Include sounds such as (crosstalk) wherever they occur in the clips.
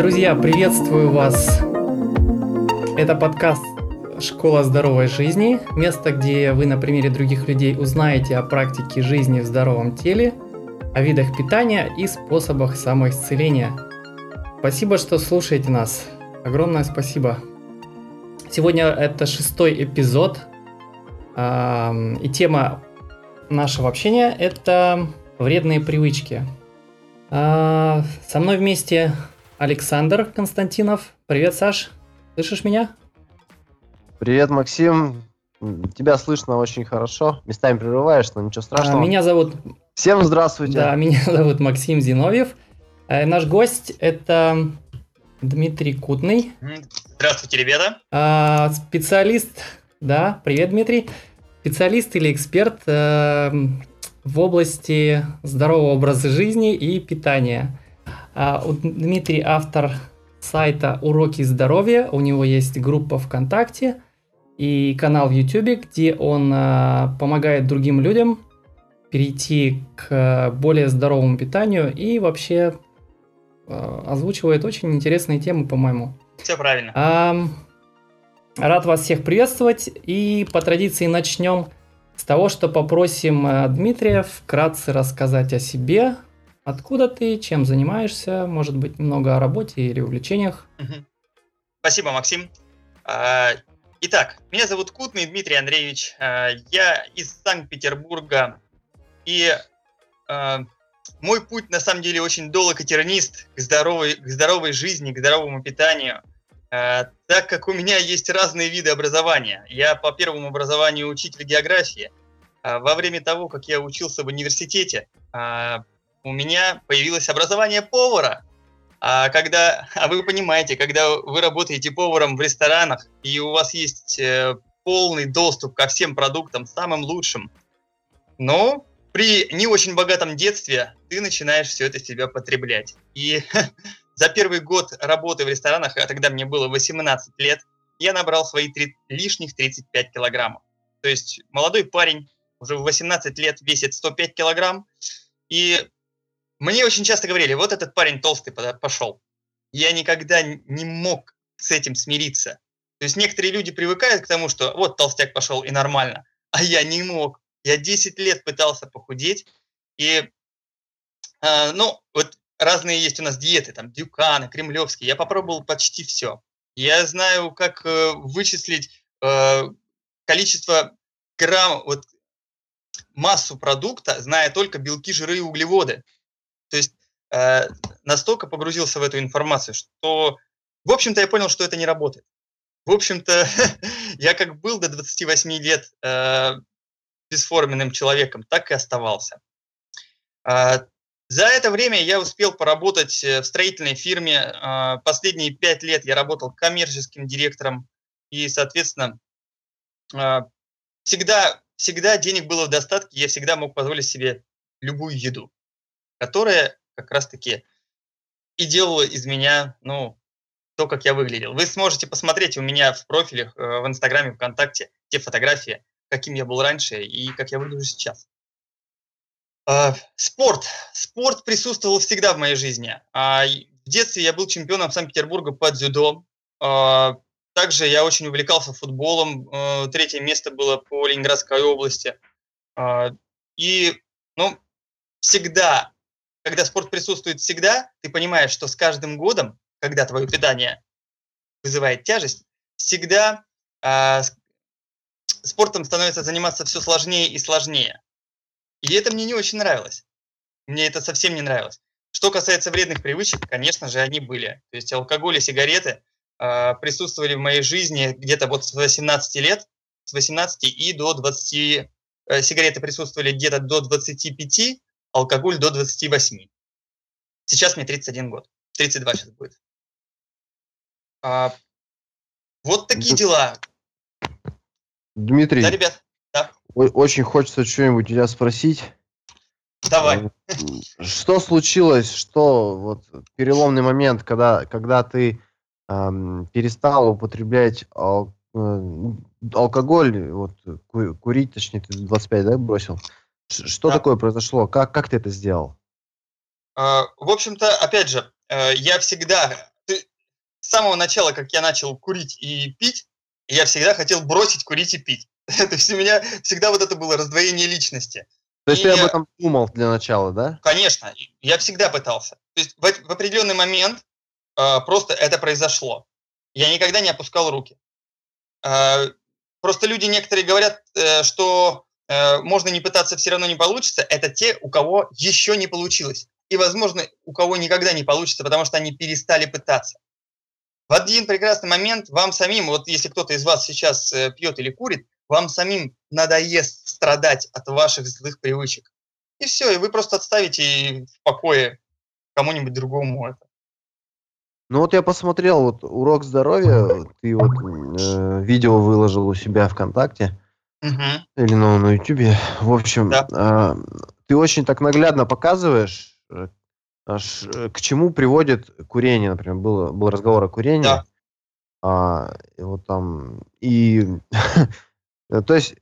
Друзья, приветствую вас. Это подкаст «Школа здоровой жизни», место, где вы на примере других людей узнаете о практике жизни в здоровом теле, о видах питания и способах самоисцеления. Спасибо, что слушаете нас. Огромное спасибо. Сегодня это шестой эпизод, и тема нашего общения – это вредные привычки. А, со мной вместе Александр Константинов. Привет, Саш. Слышишь меня? Привет, Максим. Тебя слышно очень хорошо. Местами прерываешь, но ничего страшного. А, меня зовут... Всем здравствуйте. Да, меня (laughs) зовут Максим Зиновьев. А, наш гость это Дмитрий Кутный. Здравствуйте, ребята. А, специалист, да, привет, Дмитрий. Специалист или эксперт э, в области здорового образа жизни и питания. А, Дмитрий автор сайта «Уроки здоровья», у него есть группа ВКонтакте и канал в Ютубе, где он а, помогает другим людям перейти к более здоровому питанию и вообще а, озвучивает очень интересные темы, по-моему. Все правильно. А, рад вас всех приветствовать и по традиции начнем с того, что попросим Дмитрия вкратце рассказать о себе, откуда ты, чем занимаешься, может быть, немного о работе или увлечениях. Спасибо, Максим. А, итак, меня зовут Кутный Дмитрий Андреевич. А, я из Санкт-Петербурга. И а, мой путь, на самом деле, очень долг и тернист к здоровой, к здоровой жизни, к здоровому питанию. Так как у меня есть разные виды образования. Я по первому образованию учитель географии. Во время того, как я учился в университете, у меня появилось образование повара. А когда, (laughs) а вы понимаете, когда вы работаете поваром в ресторанах, и у вас есть э, полный доступ ко всем продуктам, самым лучшим, но при не очень богатом детстве ты начинаешь все это себя потреблять. И (laughs) За первый год работы в ресторанах, а тогда мне было 18 лет, я набрал свои 3, лишних 35 килограммов. То есть молодой парень уже в 18 лет весит 105 килограмм. И мне очень часто говорили, вот этот парень толстый пошел. Я никогда не мог с этим смириться. То есть некоторые люди привыкают к тому, что вот толстяк пошел и нормально, а я не мог. Я 10 лет пытался похудеть, и, э, ну, вот разные есть у нас диеты, там, дюканы, кремлевские. Я попробовал почти все. Я знаю, как э, вычислить э, количество грамм, вот, массу продукта, зная только белки, жиры и углеводы. То есть э, настолько погрузился в эту информацию, что, в общем-то, я понял, что это не работает. В общем-то, (laughs) я как был до 28 лет э, бесформенным человеком, так и оставался. А, за это время я успел поработать э, в строительной фирме. А, последние пять лет я работал коммерческим директором. И, соответственно, а, всегда, всегда денег было в достатке. Я всегда мог позволить себе любую еду, которая как раз-таки и делала из меня, ну, то, как я выглядел. Вы сможете посмотреть у меня в профилях э, в Инстаграме, ВКонтакте те фотографии, каким я был раньше и как я выгляжу сейчас. А, спорт. Спорт присутствовал всегда в моей жизни. А, в детстве я был чемпионом Санкт-Петербурга по дзюдо. А, также я очень увлекался футболом. Третье место было по Ленинградской области. И, ну, всегда, когда спорт присутствует всегда, ты понимаешь, что с каждым годом, когда твое питание вызывает тяжесть, всегда спортом становится заниматься все сложнее и сложнее. И это мне не очень нравилось. Мне это совсем не нравилось. Что касается вредных привычек, конечно же, они были. То есть алкоголь и сигареты э, присутствовали в моей жизни где-то вот с 18 лет, с 18 и до 20. Э, сигареты присутствовали где-то до 25, алкоголь до 28. Сейчас мне 31 год. 32 сейчас будет. А, вот такие дела. Дмитрий. Да, ребят. Очень хочется что-нибудь тебя спросить. Давай. Э, что случилось, что вот переломный момент, когда, когда ты эм, перестал употреблять ал, э, алкоголь, вот ку, курить, точнее, ты 25, да, бросил? Что да. такое произошло? Как, как ты это сделал? Э, в общем-то, опять же, э, я всегда... Ты, самого начала, как я начал курить и пить, я всегда хотел бросить курить и пить. (laughs) То есть у меня всегда вот это было раздвоение личности. То есть и ты об этом думал для начала, да? Конечно, я всегда пытался. То есть в, в определенный момент э, просто это произошло. Я никогда не опускал руки. Э, просто люди некоторые говорят, э, что можно не пытаться, все равно не получится. Это те, у кого еще не получилось. И, возможно, у кого никогда не получится, потому что они перестали пытаться. В один прекрасный момент вам самим, вот если кто-то из вас сейчас э, пьет или курит, вам самим надоест страдать от ваших злых привычек. И все, и вы просто отставите в покое кому-нибудь другому это. Ну вот я посмотрел вот урок здоровья, ты вот э, видео выложил у себя ВКонтакте угу. или ну, на Ютубе. В общем, да. э, ты очень так наглядно показываешь, э, э, к чему приводит курение, например, был, был разговор о курении. Да. А, и вот там и (laughs) то есть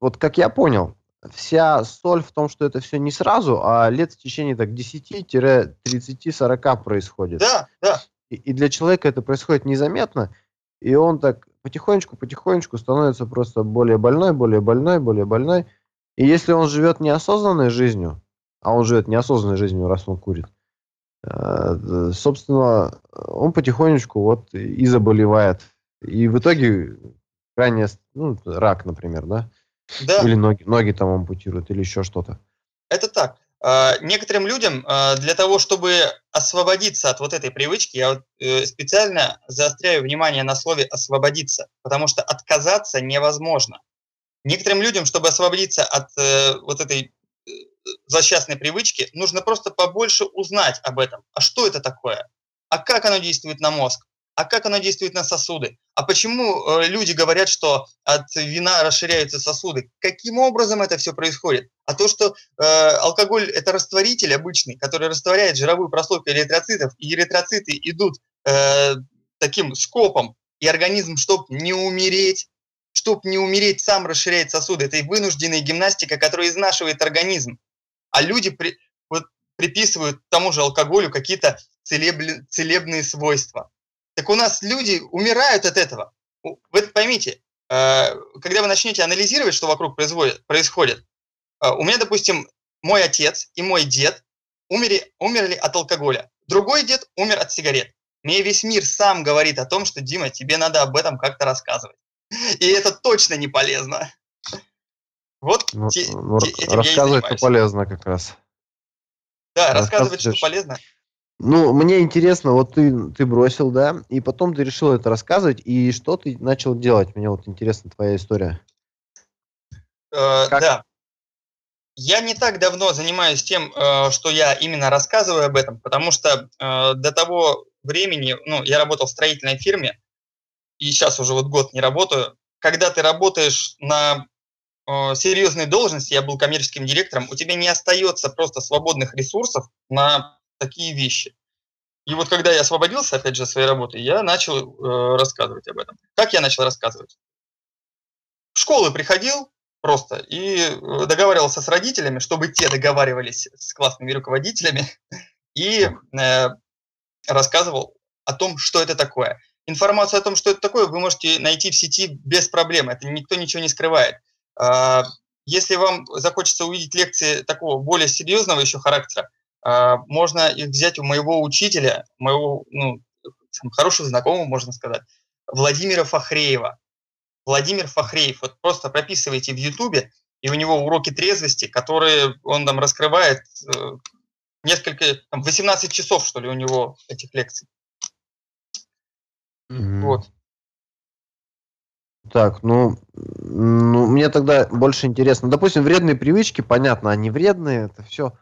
вот как я понял, вся соль в том, что это все не сразу, а лет в течение так 10-30-40 происходит. Да, да. И, и для человека это происходит незаметно, и он так потихонечку-потихонечку становится просто более больной, более больной, более больной. И если он живет неосознанной жизнью, а он живет неосознанной жизнью, раз он курит, э, собственно, он потихонечку вот и заболевает. И в итоге крайне, ну, рак, например, да? Да. Или ноги, ноги там ампутируют, или еще что-то. Это так. А, некоторым людям а, для того, чтобы освободиться от вот этой привычки, я э, специально заостряю внимание на слове «освободиться», потому что отказаться невозможно. Некоторым людям, чтобы освободиться от э, вот этой э, злосчастной привычки, нужно просто побольше узнать об этом. А что это такое? А как оно действует на мозг? А как оно действует на сосуды? А почему э, люди говорят, что от вина расширяются сосуды? Каким образом это все происходит? А то, что э, алкоголь это растворитель обычный, который растворяет жировую прослойку эритроцитов, и эритроциты идут э, таким скопом, и организм, чтобы не умереть, чтобы не умереть, сам расширяет сосуды. Это и вынужденная гимнастика, которая изнашивает организм. А люди при, вот, приписывают тому же алкоголю какие-то целебные свойства. Так у нас люди умирают от этого. Вы это поймите. Э, когда вы начнете анализировать, что вокруг происходит, э, у меня, допустим, мой отец и мой дед умерли, умерли от алкоголя. Другой дед умер от сигарет. Мне весь мир сам говорит о том, что, Дима, тебе надо об этом как-то рассказывать. (laughs) И это точно не полезно. Вот ну, те, ну, те, рассказывать-то полезно как раз. Да, рассказывать, что полезно. Ну, мне интересно, вот ты, ты бросил, да, и потом ты решил это рассказывать, и что ты начал делать? Мне вот интересна твоя история. Э, да. Я не так давно занимаюсь тем, э, что я именно рассказываю об этом, потому что э, до того времени, ну, я работал в строительной фирме, и сейчас уже вот год не работаю. Когда ты работаешь на э, серьезной должности, я был коммерческим директором, у тебя не остается просто свободных ресурсов на такие вещи. И вот когда я освободился, опять же, от своей работы, я начал э, рассказывать об этом. Как я начал рассказывать? В школы приходил просто и э, договаривался с родителями, чтобы те договаривались с классными руководителями, (laughs) и э, рассказывал о том, что это такое. Информацию о том, что это такое, вы можете найти в сети без проблем. Это никто ничего не скрывает. Э, если вам захочется увидеть лекции такого более серьезного еще характера, а, можно их взять у моего учителя, моего ну, хорошего знакомого, можно сказать, Владимира Фахреева. Владимир Фахреев. Вот просто прописывайте в Ютубе, и у него уроки трезвости, которые он там раскрывает э, несколько, там, 18 часов, что ли, у него этих лекций. Mm-hmm. Вот. Так, ну, ну, мне тогда больше интересно. Допустим, вредные привычки, понятно, они вредные, это все а,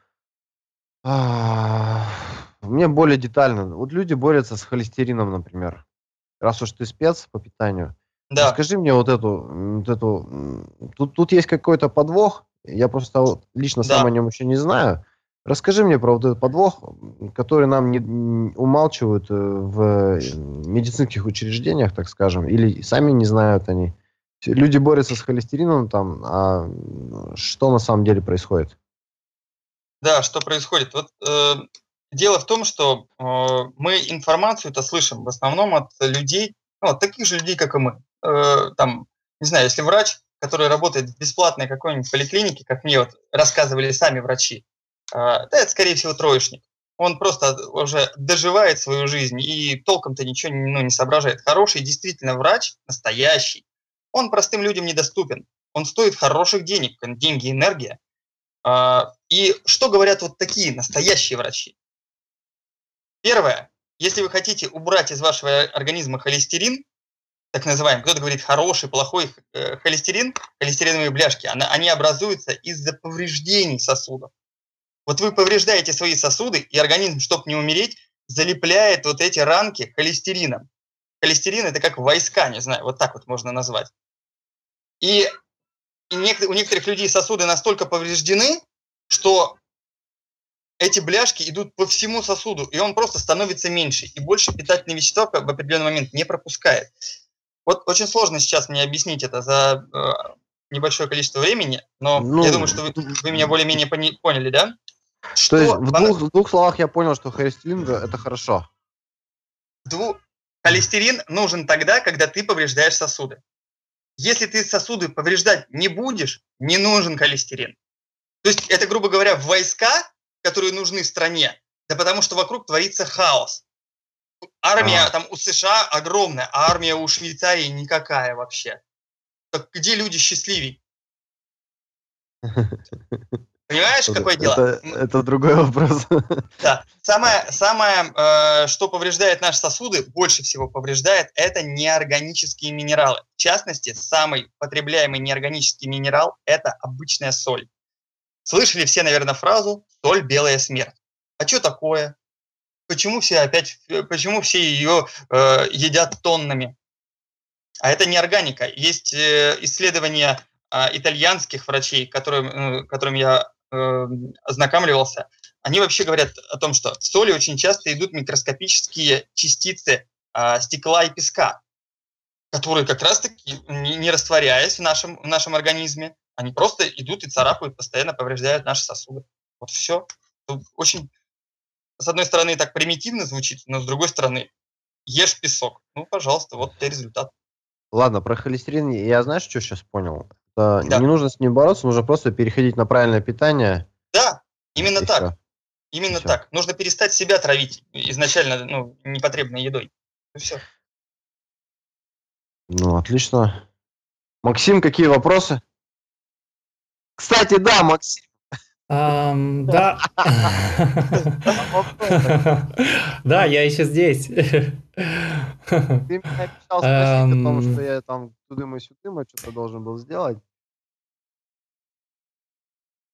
мне более детально. Вот люди борются с холестерином, например. Раз уж ты спец по питанию. Да. Скажи мне вот эту, вот эту. Тут, тут есть какой-то подвох. Я просто вот лично да. сам о нем еще не знаю. Расскажи мне про вот этот подвох, который нам не, умалчивают э, в медицинских учреждениях, так скажем, или сами не знают они. Люди борются с холестерином там, а что на самом деле происходит? Да, что происходит? Вот э, дело в том, что э, мы информацию это слышим в основном от людей, ну, от таких же людей, как и мы. Э, там, не знаю, если врач, который работает в бесплатной какой-нибудь поликлинике, как мне вот рассказывали сами врачи, э, да, это, скорее всего, троечник. Он просто уже доживает свою жизнь и толком-то ничего ну, не соображает. Хороший действительно врач, настоящий, он простым людям недоступен. Он стоит хороших денег, деньги, энергия. А, и что говорят вот такие настоящие врачи? Первое, если вы хотите убрать из вашего организма холестерин, так называемый, кто-то говорит хороший, плохой э, холестерин, холестериновые бляшки, они образуются из-за повреждений сосудов. Вот вы повреждаете свои сосуды, и организм, чтобы не умереть, залепляет вот эти ранки холестерином. Холестерин – это как войска, не знаю, вот так вот можно назвать. И, у некоторых людей сосуды настолько повреждены, что эти бляшки идут по всему сосуду, и он просто становится меньше, и больше питательные вещества в определенный момент не пропускает. Вот очень сложно сейчас мне объяснить это за э, небольшое количество времени, но ну, я думаю, что вы, вы меня более-менее поняли, да? Что То есть в двух, в двух словах я понял, что холестерин это хорошо. Дву... Холестерин нужен тогда, когда ты повреждаешь сосуды. Если ты сосуды повреждать не будешь, не нужен холестерин. То есть это, грубо говоря, войска, которые нужны стране, да потому что вокруг творится хаос. Армия а. там у США огромная, а армия у Швейцарии никакая вообще. Так где люди счастливей? (laughs) Понимаешь, какое дело? Это, это другой вопрос. (laughs) Да. Самое, самое э, что повреждает наши сосуды, больше всего повреждает, это неорганические минералы. В частности, самый потребляемый неорганический минерал – это обычная соль. Слышали все, наверное, фразу «соль – белая смерть». А что такое? Почему все опять, почему все ее э, едят тоннами? А это не органика. Есть э, исследования э, итальянских врачей, которым, э, которым я э, ознакомливался, они вообще говорят о том, что в соли очень часто идут микроскопические частицы э, стекла и песка, которые как раз-таки, не, не растворяясь в нашем, в нашем организме, они просто идут и царапают, постоянно повреждают наши сосуды. Вот все. Очень, с одной стороны, так примитивно звучит, но с другой стороны, ешь песок. Ну, пожалуйста, вот тебе результат. Ладно, про холестерин я знаешь, что сейчас понял? Да. Не нужно с ним бороться, нужно просто переходить на правильное питание. Да, именно так. Все. Именно все. так. Нужно перестать себя травить изначально ну, непотребной едой. И все. Ну, отлично. Максим, какие вопросы? Кстати, да, Максим. Um, да. Да, (laughs) (laughs) я еще здесь. (laughs) Ты меня обещал спросить о том, что я там тудыма-сюдыма что-то должен был сделать.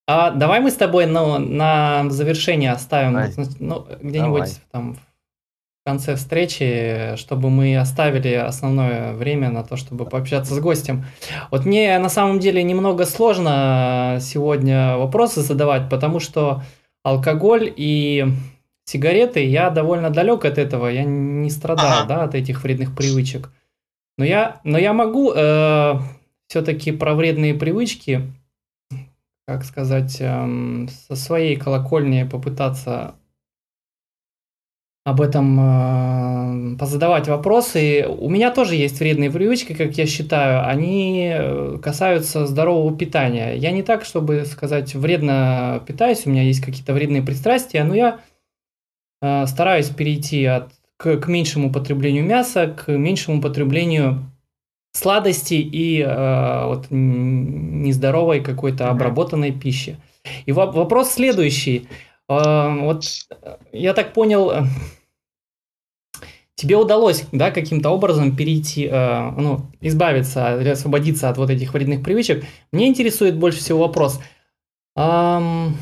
А давай мы с тобой ну, на завершение оставим ну, где-нибудь там в конце встречи, чтобы мы оставили основное время на то, чтобы пообщаться с гостем. Вот мне на самом деле немного сложно сегодня вопросы задавать, потому что алкоголь и сигареты, я довольно далек от этого, я не страдал, ага. да, от этих вредных привычек. Но я, но я могу э, все-таки про вредные привычки как сказать, эм, со своей колокольни попытаться об этом э, позадавать вопросы. У меня тоже есть вредные привычки, как я считаю. Они э, касаются здорового питания. Я не так, чтобы сказать, вредно питаюсь, у меня есть какие-то вредные пристрастия, но я э, стараюсь перейти от, к, к меньшему потреблению мяса, к меньшему потреблению сладости и э, вот нездоровой какой-то обработанной пищи. И вопрос следующий. Э, вот я так понял, э, тебе удалось, да, каким-то образом перейти, э, ну, избавиться освободиться от вот этих вредных привычек. Мне интересует больше всего вопрос. Эм,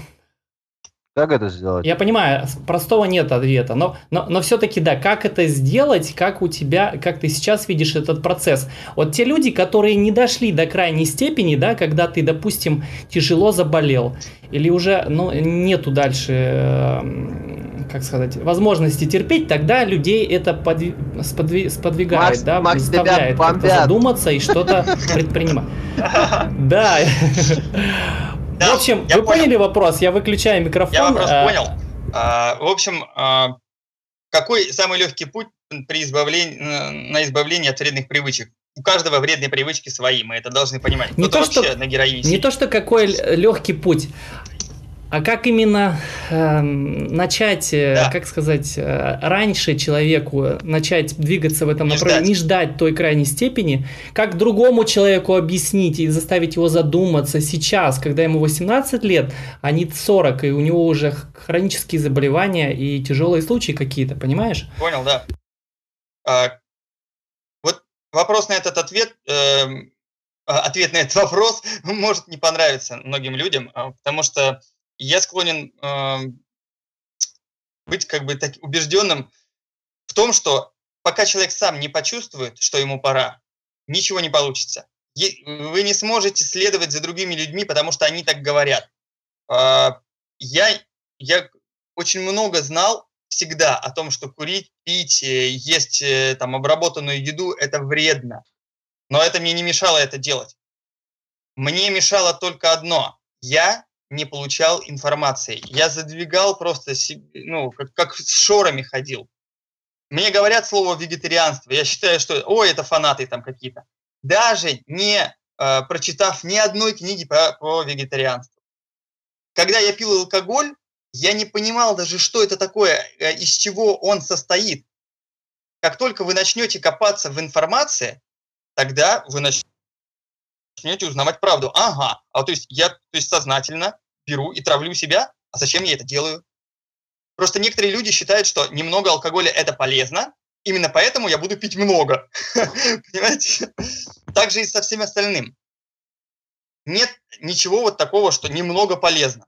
как это сделать? Я понимаю, простого нет ответа, но, но, но все-таки, да, как это сделать, как у тебя, как ты сейчас видишь этот процесс? Вот те люди, которые не дошли до крайней степени, да, когда ты, допустим, тяжело заболел, или уже, ну, нету дальше, э, как сказать, возможности терпеть, тогда людей это подви, сподви, сподвигает, Макс, да, Макс, заставляет задуматься и что-то предпринимать. (laughs) Да. (laughs) Да, в общем, вы понял. поняли вопрос? Я выключаю микрофон. Я вопрос а, понял. А, в общем, а, какой самый легкий путь при избавлении, на избавление от вредных привычек? У каждого вредные привычки свои, мы это должны понимать. Не то, что, на героине не то, что какой легкий путь, а как именно э, начать, э, да. как сказать, э, раньше человеку начать двигаться в этом не направлении, ждать. не ждать той крайней степени, как другому человеку объяснить и заставить его задуматься сейчас, когда ему 18 лет, а не 40, и у него уже хронические заболевания и тяжелые случаи какие-то, понимаешь? Понял, да. А, вот вопрос на этот ответ, э, ответ на этот вопрос (laughs) может не понравиться многим людям, а, потому что я склонен э, быть как бы так убежденным в том, что пока человек сам не почувствует, что ему пора, ничего не получится. Вы не сможете следовать за другими людьми, потому что они так говорят. Э, я, я очень много знал всегда о том, что курить, пить, э, есть э, там обработанную еду – это вредно. Но это мне не мешало это делать. Мне мешало только одно. Я не получал информации. Я задвигал просто, ну, как, как с шорами ходил. Мне говорят слово вегетарианство. Я считаю, что, ой, это фанаты там какие-то. Даже не э, прочитав ни одной книги по, по вегетарианству. Когда я пил алкоголь, я не понимал даже, что это такое, э, из чего он состоит. Как только вы начнете копаться в информации, тогда вы начнете начнете узнавать правду. Ага, а то есть я то есть сознательно беру и травлю себя, а зачем я это делаю? Просто некоторые люди считают, что немного алкоголя это полезно, именно поэтому я буду пить много. (laughs) Понимаете? Так же и со всем остальным. Нет ничего вот такого, что немного полезно.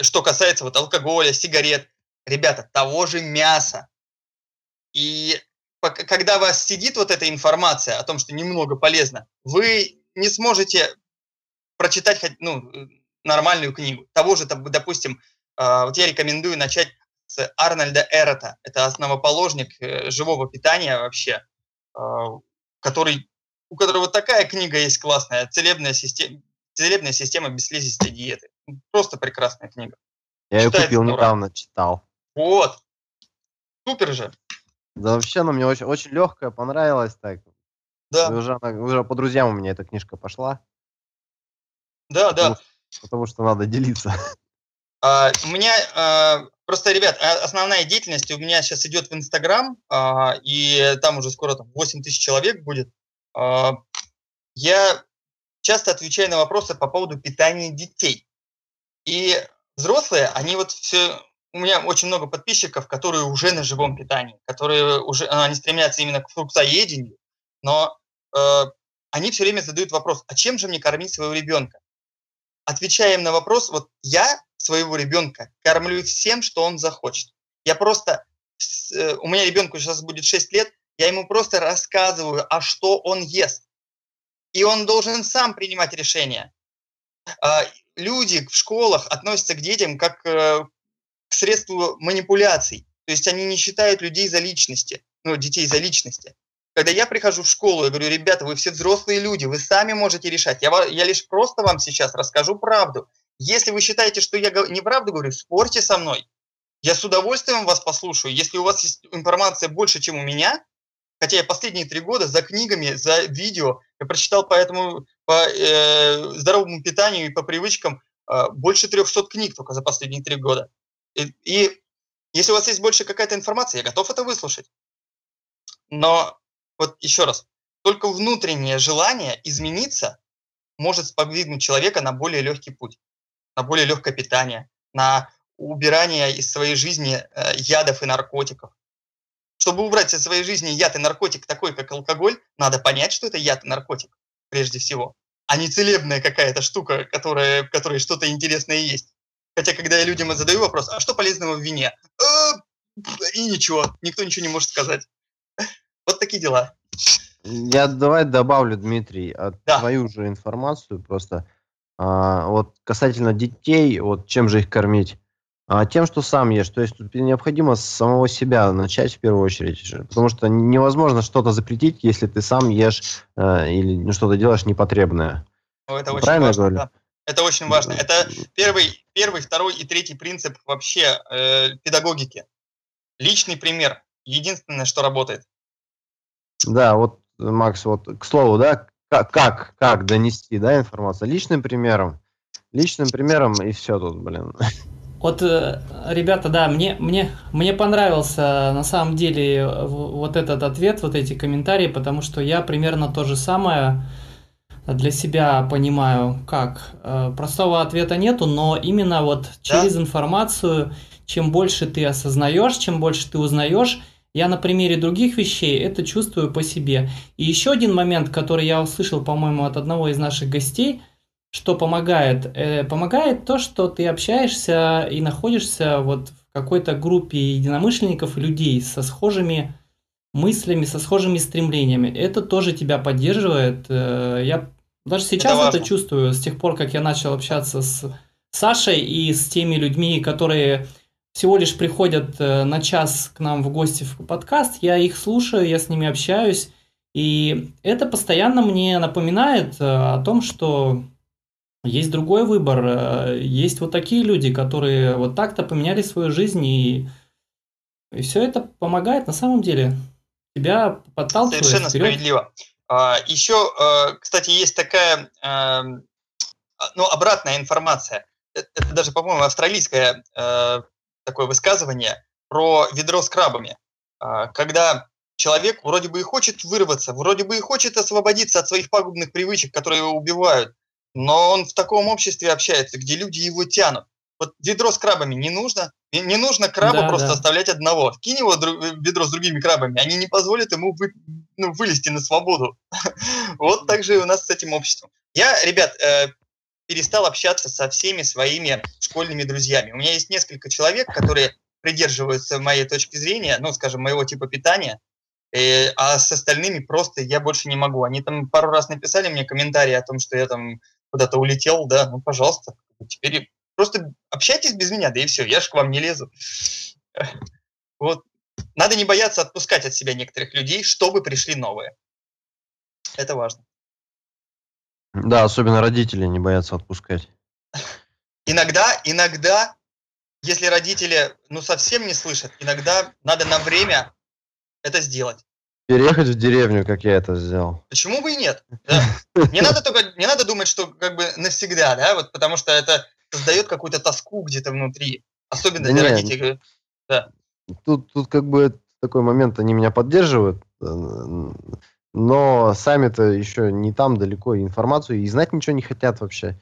Что касается вот алкоголя, сигарет, ребята, того же мяса. И когда вас сидит вот эта информация о том, что немного полезно, вы не сможете прочитать ну, нормальную книгу. Того же, допустим, а, вот я рекомендую начать с Арнольда Эрота. Это основоположник э, живого питания вообще, а, который, у которого такая книга есть классная, «Целебная система, целебная система бесслизистой диеты». Просто прекрасная книга. Я ее купил недавно, читал. Вот. Супер же. Да вообще она мне очень, очень легкая, понравилась так. Да. уже, уже по друзьям у меня эта книжка пошла. Да, потому, да. Потому что надо делиться. (laughs) А, у меня а, просто, ребят, а, основная деятельность у меня сейчас идет в Инстаграм, а, и там уже скоро там, 8 тысяч человек будет. А, я часто отвечаю на вопросы по поводу питания детей. И взрослые, они вот все... У меня очень много подписчиков, которые уже на живом питании, которые уже... Они стремятся именно к фруктоедению, но они все время задают вопрос, а чем же мне кормить своего ребенка? Отвечаем на вопрос, вот я своего ребенка кормлю всем, что он захочет. Я просто, э, у меня ребенку сейчас будет 6 лет, я ему просто рассказываю, а что он ест. И он должен сам принимать решения. А, люди в школах относятся к детям как э, к средству манипуляций. То есть они не считают людей за личности, ну, детей за личности. Когда я прихожу в школу, я говорю, ребята, вы все взрослые люди, вы сами можете решать. Я, я лишь просто вам сейчас расскажу правду. Если вы считаете, что я неправду говорю, спорьте со мной. Я с удовольствием вас послушаю. Если у вас есть информация больше, чем у меня, хотя я последние три года за книгами, за видео, я прочитал по этому по э, здоровому питанию и по привычкам э, больше 300 книг только за последние три года. И, и если у вас есть больше какая-то информация, я готов это выслушать. Но вот еще раз, только внутреннее желание измениться может сподвигнуть человека на более легкий путь, на более легкое питание, на убирание из своей жизни э, ядов и наркотиков. Чтобы убрать из своей жизни яд и наркотик такой, как алкоголь, надо понять, что это яд и наркотик, прежде всего, а не целебная какая-то штука, которая, в которой что-то интересное есть. Хотя, когда я людям задаю вопрос, а что полезного в вине? «Э, и ничего, никто ничего не может сказать. Вот такие дела. Я давай добавлю, Дмитрий, да. твою же информацию просто. А, вот касательно детей, вот чем же их кормить? А, тем, что сам ешь. То есть тут необходимо с самого себя начать в первую очередь. Потому что невозможно что-то запретить, если ты сам ешь э, или ну, что-то делаешь непотребное. Ну, это очень Правильно важно, говорю? Да. Это очень важно. Это первый, первый, второй и третий принцип вообще э, педагогики. Личный пример. Единственное, что работает. Да, вот, Макс, вот к слову, да, как, как, как донести, да, информацию? Личным примером. Личным примером и все тут, блин. Вот, э, ребята, да, мне, мне, мне понравился на самом деле вот этот ответ, вот эти комментарии, потому что я примерно то же самое для себя понимаю, как. Э, простого ответа нету, но именно вот через да? информацию, чем больше ты осознаешь, чем больше ты узнаешь, я на примере других вещей это чувствую по себе. И еще один момент, который я услышал, по-моему, от одного из наших гостей – что помогает? Э, помогает то, что ты общаешься и находишься вот в какой-то группе единомышленников людей со схожими мыслями, со схожими стремлениями. Это тоже тебя поддерживает. Э, я даже сейчас это, это чувствую, с тех пор, как я начал общаться с Сашей и с теми людьми, которые всего лишь приходят э, на час к нам в гости в подкаст, я их слушаю, я с ними общаюсь, и это постоянно мне напоминает э, о том, что есть другой выбор. Э, есть вот такие люди, которые вот так-то поменяли свою жизнь, и, и все это помогает на самом деле. Тебя подталкивает Совершенно вперед. справедливо. А, еще, кстати, есть такая, эм, ну, обратная информация. Это даже, по-моему, австралийское такое высказывание про ведро с крабами. А, когда человек вроде бы и хочет вырваться, вроде бы и хочет освободиться от своих пагубных привычек, которые его убивают, но он в таком обществе общается, где люди его тянут. Вот ведро с крабами не нужно. Не нужно краба да, просто да. оставлять одного. Кинь его ведро с другими крабами, они не позволят ему вы, ну, вылезти на свободу. (laughs) вот так же и у нас с этим обществом. Я, ребят, э, перестал общаться со всеми своими школьными друзьями. У меня есть несколько человек, которые придерживаются моей точки зрения, ну, скажем, моего типа питания, э, а с остальными просто я больше не могу. Они там пару раз написали мне комментарии о том, что я там куда-то улетел, да, ну, пожалуйста, теперь просто общайтесь без меня, да и все, я же к вам не лезу. Вот. Надо не бояться отпускать от себя некоторых людей, чтобы пришли новые. Это важно. Да, особенно родители не боятся отпускать. Иногда, иногда, если родители ну совсем не слышат, иногда надо на время это сделать. Переехать в деревню, как я это сделал. Почему бы и нет? Да. Не надо только, не надо думать, что как бы навсегда, да, вот потому что это создает какую-то тоску где-то внутри, особенно для нет. родителей. Да. Тут, тут как бы такой момент, они меня поддерживают, э, но сами-то еще не там далеко информацию и знать ничего не хотят вообще.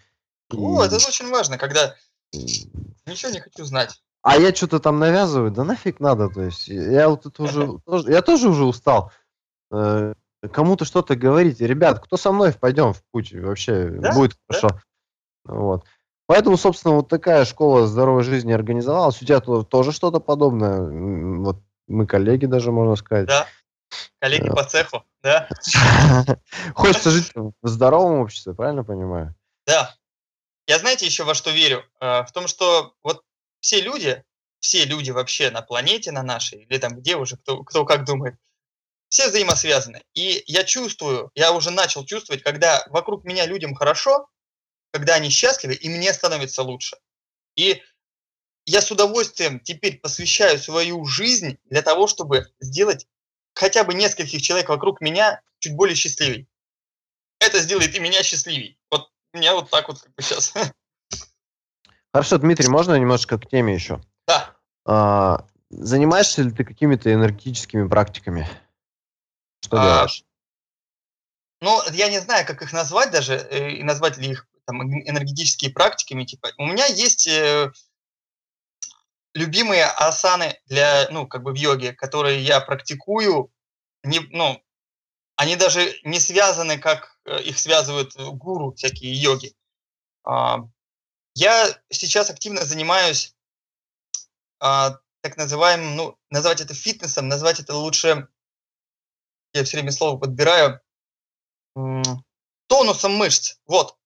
О, и... это очень важно, когда ничего не хочу знать. А я что-то там навязываю, да нафиг надо, то есть я вот это уже, (laughs) я тоже уже устал. Э, кому-то что-то говорить. Ребят, кто со мной пойдем в путь, вообще да? будет хорошо. Да? Вот. Поэтому, собственно, вот такая школа здоровой жизни организовалась. У тебя тоже что-то подобное. Вот мы коллеги даже, можно сказать. Да. Коллеги по цеху, да. (laughs) Хочется жить (laughs) в здоровом обществе, правильно понимаю? Да. Я знаете еще во что верю? Э, в том, что вот все люди, все люди вообще на планете, на нашей, или там где уже, кто, кто как думает, все взаимосвязаны. И я чувствую, я уже начал чувствовать, когда вокруг меня людям хорошо, когда они счастливы, и мне становится лучше. И я с удовольствием теперь посвящаю свою жизнь для того, чтобы сделать хотя бы нескольких человек вокруг меня чуть более счастливей. Это сделает и меня счастливей. Вот меня вот так вот как бы сейчас. (laughs) Хорошо, Дмитрий, можно немножко к теме еще? Да. А, занимаешься ли ты какими-то энергетическими практиками? Что а, делаешь? Ну, я не знаю, как их назвать даже, э, и назвать ли их там, энергетические практиками. Типа. У меня есть э, любимые асаны для, ну, как бы в йоге, которые я практикую. Не, ну, они даже не связаны, как э, их связывают гуру, всякие йоги. А, я сейчас активно занимаюсь а, так называемым, ну, назвать это фитнесом, назвать это лучше, я все время слово подбираю, тонусом мышц. Вот.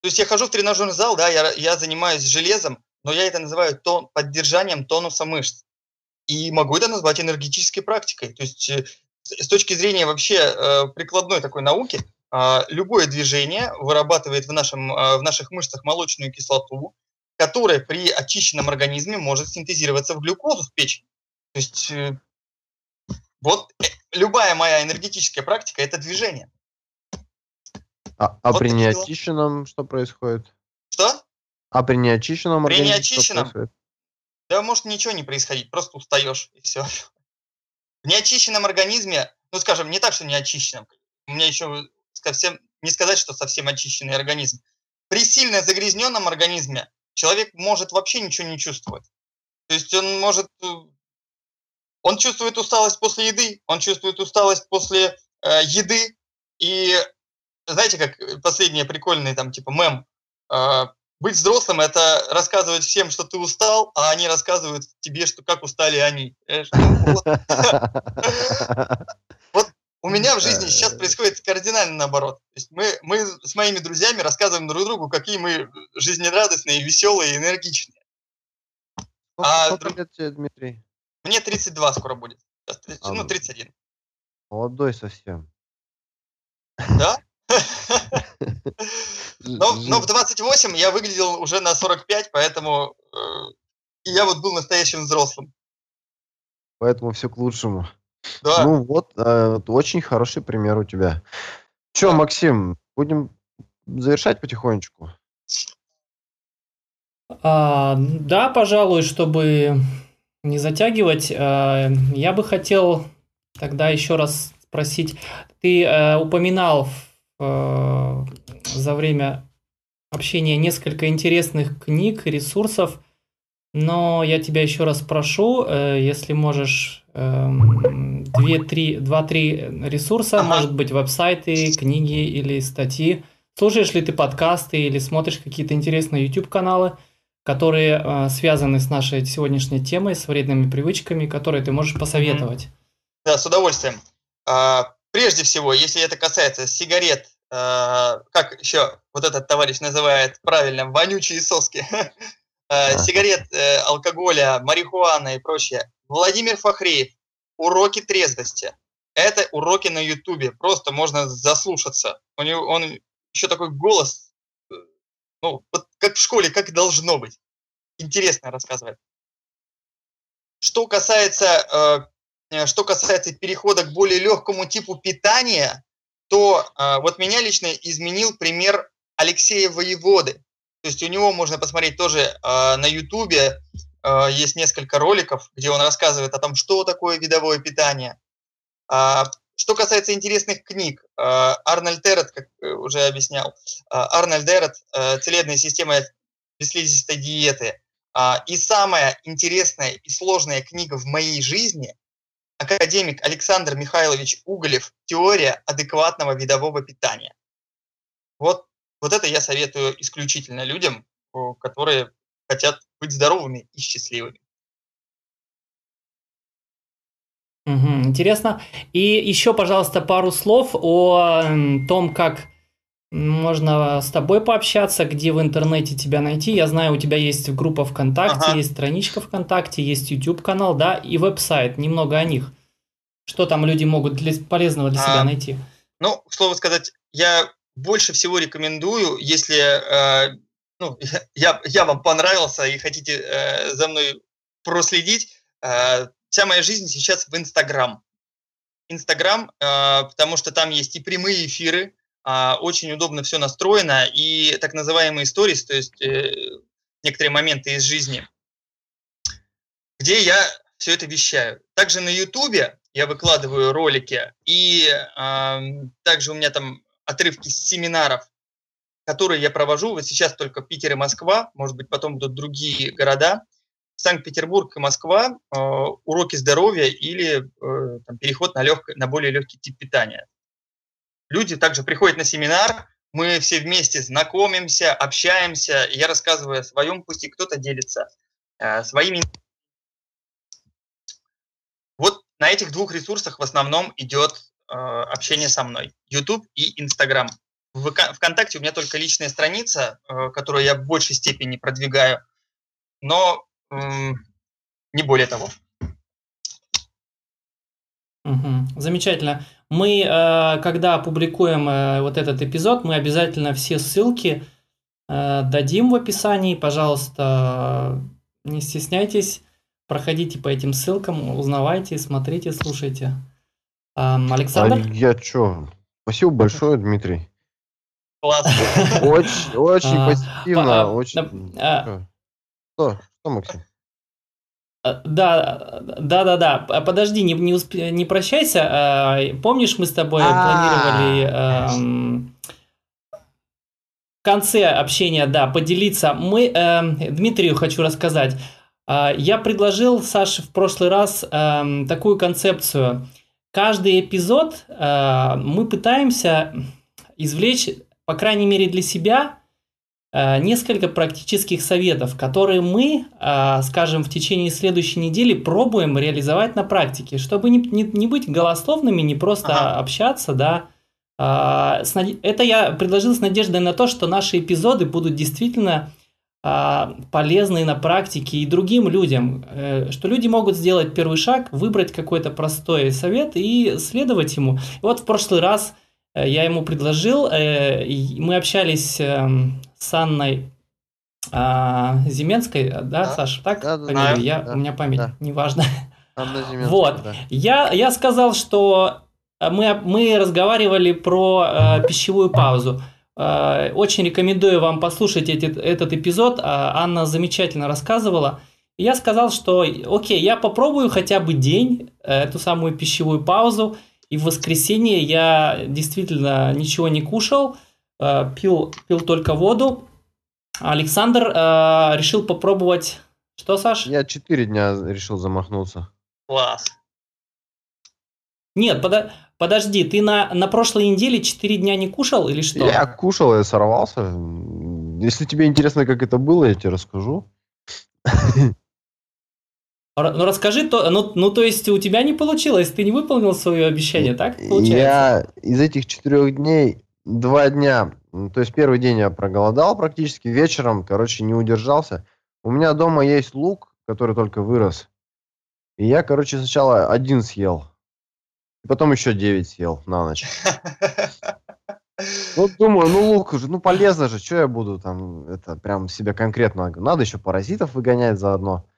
То есть я хожу в тренажерный зал, да, я, я занимаюсь железом, но я это называю тон, поддержанием тонуса мышц. И могу это назвать энергетической практикой. То есть э, с точки зрения вообще э, прикладной такой науки, э, любое движение вырабатывает в, нашем, э, в наших мышцах молочную кислоту, которая при очищенном организме может синтезироваться в глюкозу в печени. То есть э, вот любая моя энергетическая практика – это движение. А, а вот при неочищенном что происходит? Что? А при неочищенном При неочищенном? Да может ничего не происходить, просто устаешь и все. В неочищенном организме, ну скажем, не так, что неочищенном, у меня еще совсем, не сказать, что совсем очищенный организм. При сильно загрязненном организме человек может вообще ничего не чувствовать. То есть он может... Э, он чувствует усталость после еды, он чувствует усталость после э, еды. И знаете, как последний прикольный там типа мем, э, быть взрослым – это рассказывать всем, что ты устал, а они рассказывают тебе, что как устали они. Ну, (laughs) вот у меня в жизни сейчас происходит кардинально наоборот. То есть мы, мы с моими друзьями рассказываем друг другу, какие мы жизнерадостные, веселые энергичные. А, Сколько лет тебе, Дмитрий? Мне 32 скоро будет. А, ну, 31. Молодой совсем. Да? Но, но в 28 я выглядел уже на 45, поэтому э, я вот был настоящим взрослым. Поэтому все к лучшему. Да. Ну вот, э, очень хороший пример у тебя. Че, да. Максим, будем завершать потихонечку? А, да, пожалуй, чтобы не затягивать, э, я бы хотел тогда еще раз спросить. Ты э, упоминал э, за время общения несколько интересных книг, ресурсов, но я тебя еще раз прошу, э, если можешь, эм, две-три, два-три ресурса, ага. может быть, веб-сайты, книги или статьи. Слушаешь ли ты подкасты или смотришь какие-то интересные YouTube-каналы, которые э, связаны с нашей сегодняшней темой, с вредными привычками, которые ты можешь посоветовать? Да, с удовольствием. А, прежде всего, если это касается сигарет, а, как еще вот этот товарищ называет правильно, вонючие соски, (laughs) а, сигарет, э, алкоголя, марихуана и прочее. Владимир Фахреев, уроки трезвости. Это уроки на Ютубе, просто можно заслушаться. У него он еще такой голос, э, ну, вот как в школе, как должно быть. Интересно рассказывает. Что касается, э, что касается перехода к более легкому типу питания, то э, вот меня лично изменил пример Алексея Воеводы. То есть у него можно посмотреть тоже э, на Ютубе, э, есть несколько роликов, где он рассказывает о том, что такое видовое питание. Э, что касается интересных книг, э, Арнольд Террет, как уже объяснял, э, Арнольд Террет э, «Целебная система бесслизистой диеты». Э, и самая интересная и сложная книга в моей жизни – академик Александр Михайлович Уголев «Теория адекватного видового питания». Вот, вот это я советую исключительно людям, которые хотят быть здоровыми и счастливыми. Угу, интересно. И еще, пожалуйста, пару слов о том, как можно с тобой пообщаться, где в интернете тебя найти. Я знаю, у тебя есть группа ВКонтакте, ага. есть страничка ВКонтакте, есть YouTube канал, да, и веб-сайт. Немного о них. Что там люди могут для, полезного для себя а, найти? Ну, слово сказать, я больше всего рекомендую, если э, ну, (laughs) я, я вам понравился и хотите э, за мной проследить, э, вся моя жизнь сейчас в Инстаграм. Инстаграм, э, потому что там есть и прямые эфиры, очень удобно все настроено, и так называемые сторис, то есть э, некоторые моменты из жизни, где я все это вещаю. Также на Ютубе я выкладываю ролики, и э, также у меня там отрывки с семинаров, которые я провожу. Вот сейчас только Питер и Москва, может быть, потом будут другие города. Санкт-Петербург и Москва, э, уроки здоровья или э, там, переход на, легкое, на более легкий тип питания. Люди также приходят на семинар, мы все вместе знакомимся, общаемся, я рассказываю о своем пути, кто-то делится э, своими вот на этих двух ресурсах в основном идет э, общение со мной. YouTube и Instagram. В ВКонтакте у меня только личная страница, э, которую я в большей степени продвигаю, но э, не более того. Угу, замечательно. Мы, э, когда опубликуем э, вот этот эпизод, мы обязательно все ссылки э, дадим в описании. Пожалуйста, не стесняйтесь, проходите по этим ссылкам, узнавайте, смотрите, слушайте. Александр? А я что? Спасибо большое, Дмитрий. Классно. Очень, очень а, позитивно, очень... Что, что, Максим? Да, да, да, да. Подожди, не, не, усп... не прощайся. Помнишь, мы с тобой планировали в конце общения, да, поделиться. Мы, Дмитрию хочу рассказать. Я предложил Саше в прошлый раз такую концепцию. Каждый эпизод мы пытаемся извлечь, по крайней мере для себя, Э, несколько практических советов, которые мы, э, скажем, в течение следующей недели пробуем реализовать на практике, чтобы не, не, не быть голословными, не просто ага. общаться, да. А, это я предложил с надеждой на то, что наши эпизоды будут действительно полезны на практике и другим людям, э, что люди могут сделать первый шаг, выбрать какой-то простой совет и следовать ему. И вот в прошлый раз я ему предложил, мы общались эм, с Анной а, Зименской, да, да, Саша, так? Да, да, я, да, у меня память, да. неважно. Анна (laughs) Зименская, вот. Да. Я, я сказал, что мы, мы разговаривали про э, пищевую паузу. Э, очень рекомендую вам послушать эти, этот эпизод. А, Анна замечательно рассказывала. я сказал, что окей, я попробую хотя бы день э, эту самую пищевую паузу. И в воскресенье я действительно ничего не кушал. Э, пил, пил только воду. Александр э, решил попробовать... Что, Саш? Я четыре дня решил замахнуться. Класс. Нет, под, подожди, ты на, на прошлой неделе четыре дня не кушал или что? Я кушал, я сорвался. Если тебе интересно, как это было, я тебе расскажу. Ну расскажи, то, ну, ну то есть у тебя не получилось, ты не выполнил свое обещание, так получается? Я из этих четырех дней два дня, то есть первый день я проголодал практически, вечером, короче, не удержался. У меня дома есть лук, который только вырос. И я, короче, сначала один съел. И потом еще девять съел на ночь. (laughs) Ну, думаю, ну лук уже, ну полезно же, что я буду там, это прям себе конкретно, надо еще паразитов выгонять заодно.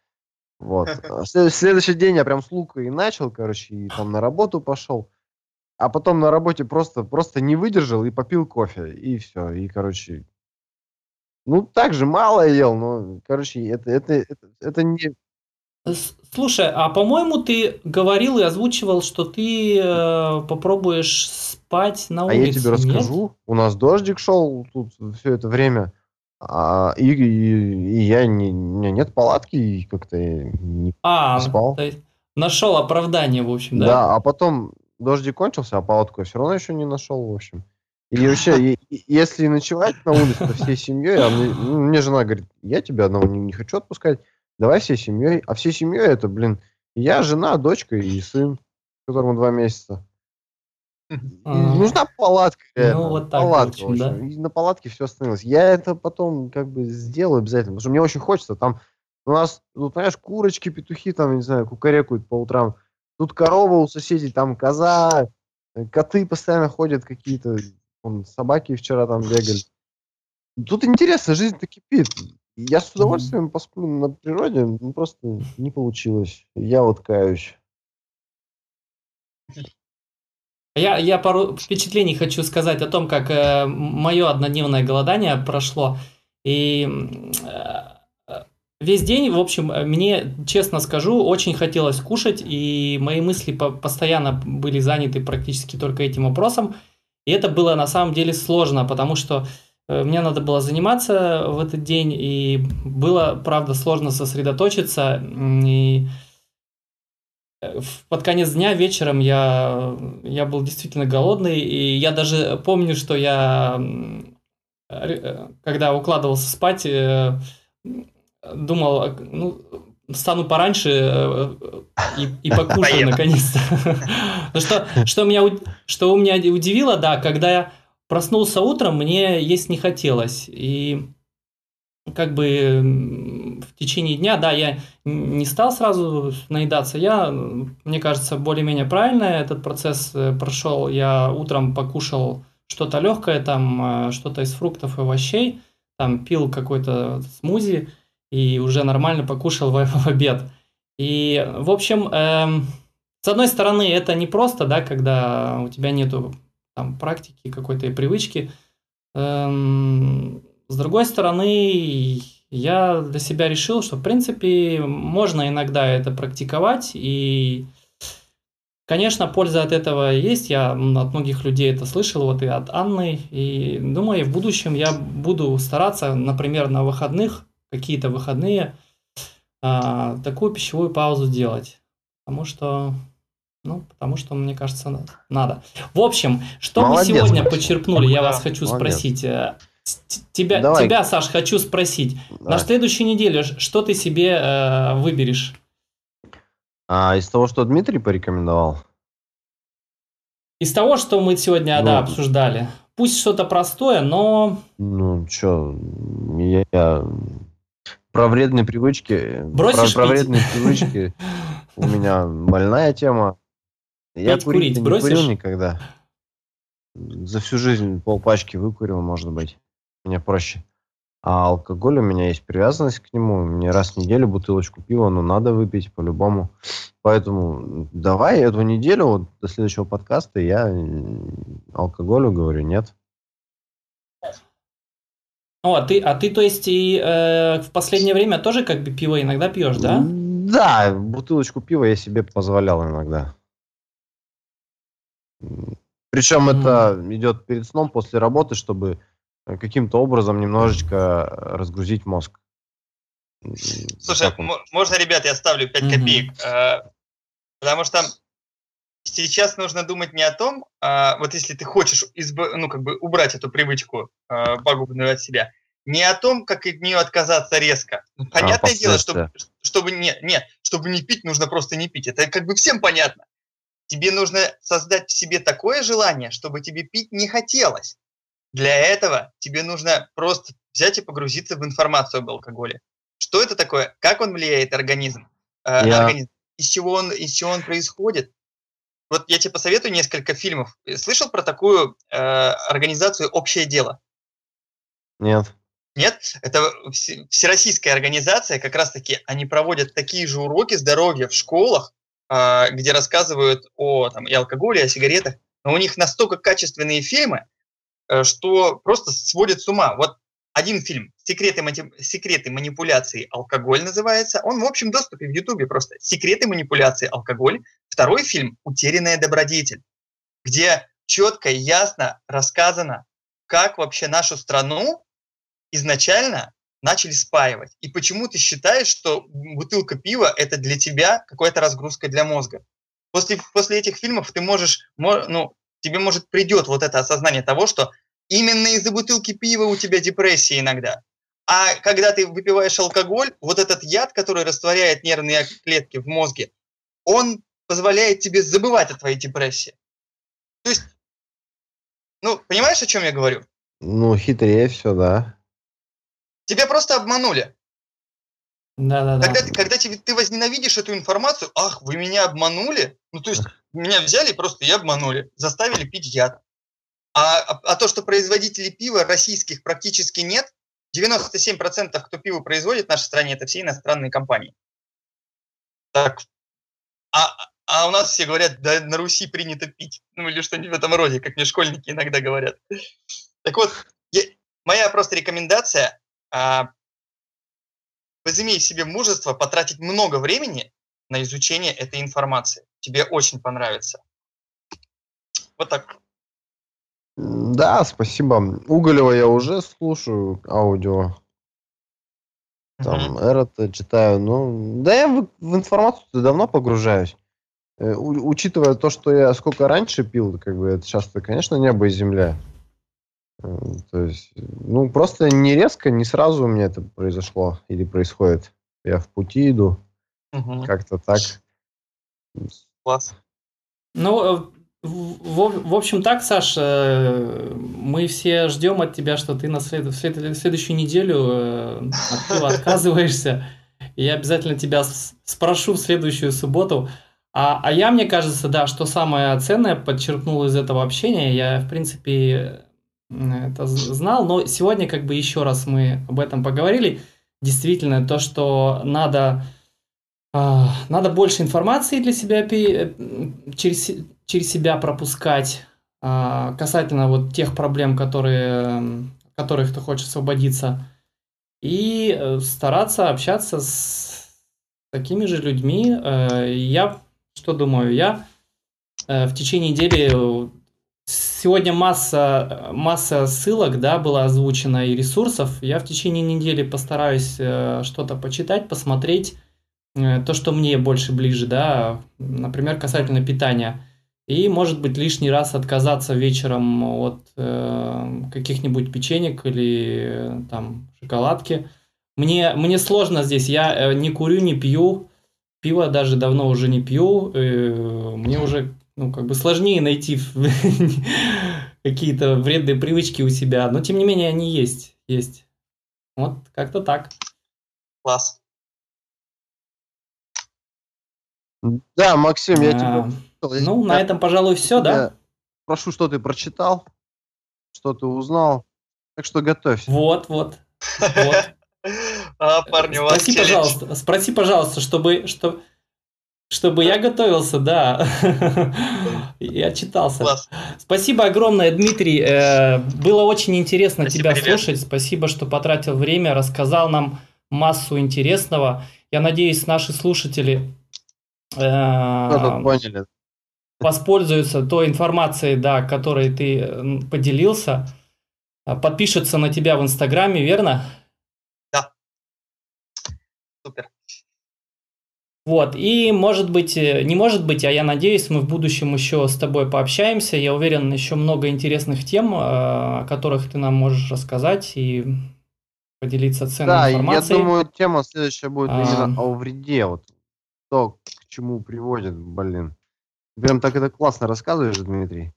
Вот. (laughs) А следующий день я прям с лука и начал, короче, и там на работу пошел а потом на работе просто, просто не выдержал и попил кофе, и все, и, короче, ну, так же мало ел, но, короче, это, это, это, это не... Слушай, а по-моему ты говорил и озвучивал, что ты э, попробуешь спать на улице. А я тебе расскажу. Нет? У нас дождик шел тут все это время, а, и, и, и я не, у меня нет палатки, и как-то не, а, спал. Есть нашел оправдание, в общем, да? Да, а потом дождик кончился, а палатку я все равно еще не нашел, в общем. И (laughs) вообще, если ночевать на улице всей семьей, а мне, ну, мне жена говорит, я тебя одного не, не хочу отпускать, давай всей семьей. А всей семьей это, блин, я, жена, дочка и сын, которому два месяца. Нужна палатка, реально. Ну, вот так, палатка, общем, да? И на палатке все остановилось. Я это потом как бы сделаю обязательно, потому что мне очень хочется. Там у нас, ну, понимаешь, курочки, петухи там, не знаю, кукарекают по утрам. Тут корова у соседей, там коза, э, коты постоянно ходят какие-то, собаки вчера там бегали. Тут интересно, жизнь-то кипит. Я с удовольствием посплю на природе, ну просто не получилось. Я вот каюсь. Я, я пару впечатлений хочу сказать о том, как э, мое однодневное голодание прошло. И э, Весь день, в общем, мне, честно скажу, очень хотелось кушать, и мои мысли по постоянно были заняты практически только этим вопросом. И это было на самом деле сложно, потому что э, мне надо было заниматься в этот день, и было, правда, сложно сосредоточиться. И э, под конец дня вечером я, я был действительно голодный, и я даже помню, что я, э, когда укладывался спать, думал, ну, стану пораньше э, и, и покушаю наконец-то. (laughs) Ну, что, что, меня, что меня удивило, да, когда я проснулся утром, мне есть не хотелось. И как бы течение дня, да, я не стал сразу наедаться, я, мне кажется, более-менее правильно этот процесс э, прошел. Я утром покушал что-то легкое, там, э, что-то из фруктов и овощей, там, пил какой-то смузи и уже нормально покушал в, (laughs) в обед. И, в общем, эм, с одной стороны, это не просто, да, когда у тебя нету там практики какой-то привычки. Эм, с другой стороны, я для себя решил, что, в принципе, можно иногда это практиковать, и, конечно, польза от этого есть. Я от многих людей это слышал, вот и от Анны, и думаю, в будущем я буду стараться, например, на выходных, какие-то выходные, а, такую пищевую паузу делать. Потому что ну, потому что, мне кажется, надо. В общем, что Молодец, мы сегодня Максим. почерпнули, я вас хочу Молодец. спросить. Э, тебя, Давай. тебя, Саш, хочу спросить. Давай. На следующей неделе что ты себе э, выберешь? А, из того, что Дмитрий порекомендовал? Из того, что мы сегодня ну, да, обсуждали. Пусть что-то простое, но... Ну, что, я... Про вредные привычки... Бросишь про, про вредные привычки у меня больная тема. Я курить, курить не курил никогда. За всю жизнь полпачки выкурил, может быть. Мне проще. А алкоголь у меня есть привязанность к нему. Мне раз в неделю бутылочку пива, ну, надо выпить по-любому. Поэтому давай эту неделю, вот до следующего подкаста, я алкоголю говорю нет. О, а ты, а ты, то есть, и э, в последнее время тоже как бы пиво иногда пьешь, да? Да, бутылочку пива я себе позволял иногда. Причем mm. это идет перед сном после работы, чтобы э, каким-то образом немножечко разгрузить мозг. Слушай, можно, ребят, я ставлю 5 mm-hmm. копеек? Э, потому что сейчас нужно думать не о том, а, вот если ты хочешь изб... ну, как бы убрать эту привычку э, пагубную от себя, не о том, как от нее отказаться резко. Ну, а, понятное а, дело, чтобы, чтобы не, не, чтобы не пить, нужно просто не пить. Это как бы всем понятно. Тебе нужно создать в себе такое желание, чтобы тебе пить не хотелось. Для этого тебе нужно просто взять и погрузиться в информацию об алкоголе. Что это такое? Как он влияет организм, э, на организм? Из чего, он, из чего он происходит? Вот я тебе посоветую несколько фильмов. Слышал про такую э, организацию «Общее дело»? Нет. Нет, это всероссийская организация, как раз-таки они проводят такие же уроки здоровья в школах, а, где рассказывают о там, и алкоголе, и о сигаретах, но у них настолько качественные фильмы, э, что просто сводит с ума. Вот один фильм «Секреты, секреты манипуляции алкоголь» называется. Он в общем доступе в Ютубе просто. «Секреты манипуляции алкоголь». Второй фильм «Утерянная добродетель», где четко и ясно рассказано, как вообще нашу страну изначально начали спаивать. И почему ты считаешь, что бутылка пива – это для тебя какая-то разгрузка для мозга? После, после этих фильмов ты можешь, ну, тебе может придет вот это осознание того, что именно из-за бутылки пива у тебя депрессия иногда. А когда ты выпиваешь алкоголь, вот этот яд, который растворяет нервные клетки в мозге, он позволяет тебе забывать о твоей депрессии. То есть, ну, понимаешь, о чем я говорю? Ну, хитрее все, да. Тебя просто обманули. Да, да, да. Когда, когда тебе, ты возненавидишь эту информацию, ах, вы меня обманули, ну то есть меня взяли просто и обманули, заставили пить яд. А, а, то, что производителей пива российских практически нет, 97% кто пиво производит в нашей стране, это все иностранные компании. Так, а, а у нас все говорят, да на Руси принято пить. Ну или что-нибудь в этом роде, как мне школьники иногда говорят. Так вот, я, моя просто рекомендация а, возымей себе мужество потратить много времени на изучение этой информации. Тебе очень понравится. Вот так. Да, спасибо. Уголева я уже слушаю аудио. Там uh-huh. Эрот читаю. Ну, да я в, в информацию давно погружаюсь. Э, у, учитывая то, что я сколько раньше пил, как бы это сейчас-то, конечно, небо и земля. Э, то есть, ну, просто не резко, не сразу у меня это произошло или происходит. Я в пути иду. Угу. Как-то так. Класс. Ну, э, в, в общем так, Саш, э, мы все ждем от тебя, что ты на след, след, следующую неделю от пива (laughs) отказываешься Я обязательно тебя спрошу в следующую субботу. А, а я, мне кажется, да, что самое ценное подчеркнул из этого общения. Я, в принципе, это знал, но сегодня как бы еще раз мы об этом поговорили. Действительно, то, что надо, э, надо больше информации для себя через, через себя пропускать э, касательно вот тех проблем, которые, которых ты хочешь освободиться, и э, стараться общаться с такими же людьми. Э, я что думаю? Я э, в течение недели Сегодня масса, масса ссылок да, была озвучена и ресурсов. Я в течение недели постараюсь э, что-то почитать, посмотреть, э, то, что мне больше ближе, да, например, касательно питания. И, может быть, лишний раз отказаться вечером от э, каких-нибудь печенек или э, там шоколадки. Мне, мне сложно здесь, я э, не курю, не пью, пиво даже давно уже не пью, э, мне уже ну, как бы сложнее найти (laughs) какие-то вредные привычки у себя, но тем не менее они есть, есть. Вот как-то так. Класс. Да, Максим, я а, тебе... Ну, на этом, пожалуй, все, да? Прошу, что ты прочитал, что ты узнал, так что готовься. Вот, вот, вот. (laughs) А, парни, Спроси, пожалуйста, спроси, пожалуйста, чтобы, чтобы, чтобы я готовился, да. (laughs) я читался. Класс. Спасибо огромное, Дмитрий. Э, было очень интересно Спасибо, тебя слушать. Спасибо, что потратил время, рассказал нам массу интересного. Я надеюсь, наши слушатели э, поняли. Воспользуются той информацией, да, которой ты поделился. Подпишутся на тебя в Инстаграме, верно? Да. Супер. Вот, и может быть, э, не может быть, а я надеюсь, мы в будущем еще с тобой пообщаемся. Я уверен, еще много интересных тем, э, о которых ты нам можешь рассказать и поделиться ценной да, информацией. Да, я думаю, тема следующая будет а... именно о вреде, вот то, к чему приводит, блин. Прям так это классно рассказываешь, Дмитрий.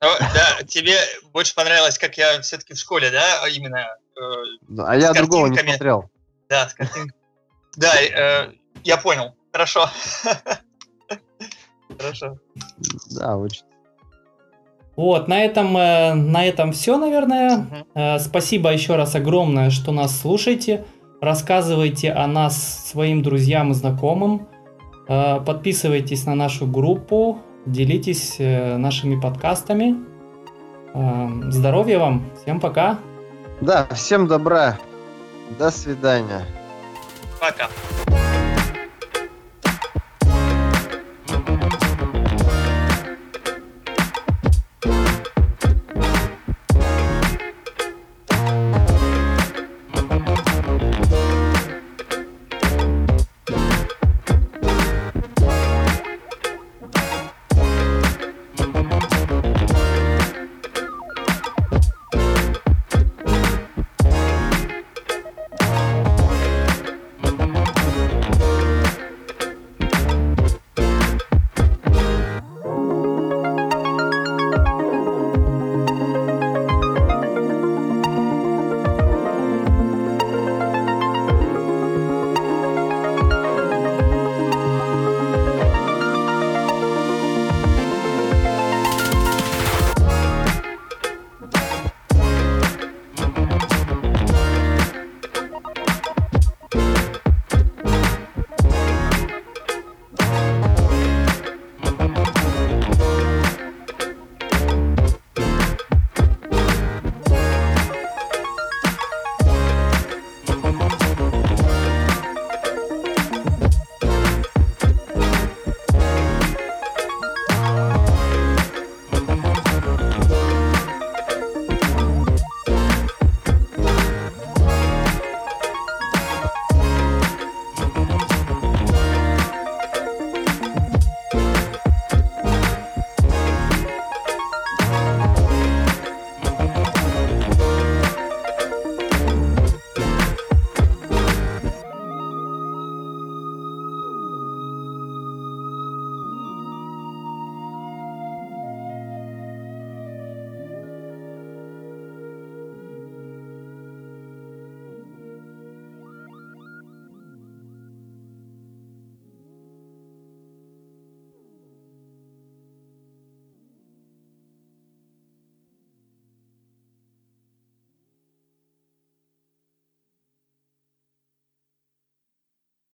Ну, да, тебе больше понравилось, как я все-таки в школе, да, именно. Э, а я другого не смотрел. Да, с картинками. Да, э, я понял. Хорошо. (laughs) Хорошо. Да, очень. Вот, на этом, э, на этом все, наверное. Угу. Спасибо еще раз огромное, что нас слушаете. Рассказывайте о нас своим друзьям и знакомым. Э, подписывайтесь на нашу группу, делитесь нашими подкастами. Здоровья вам, всем пока. Да, всем добра. До свидания. Пока.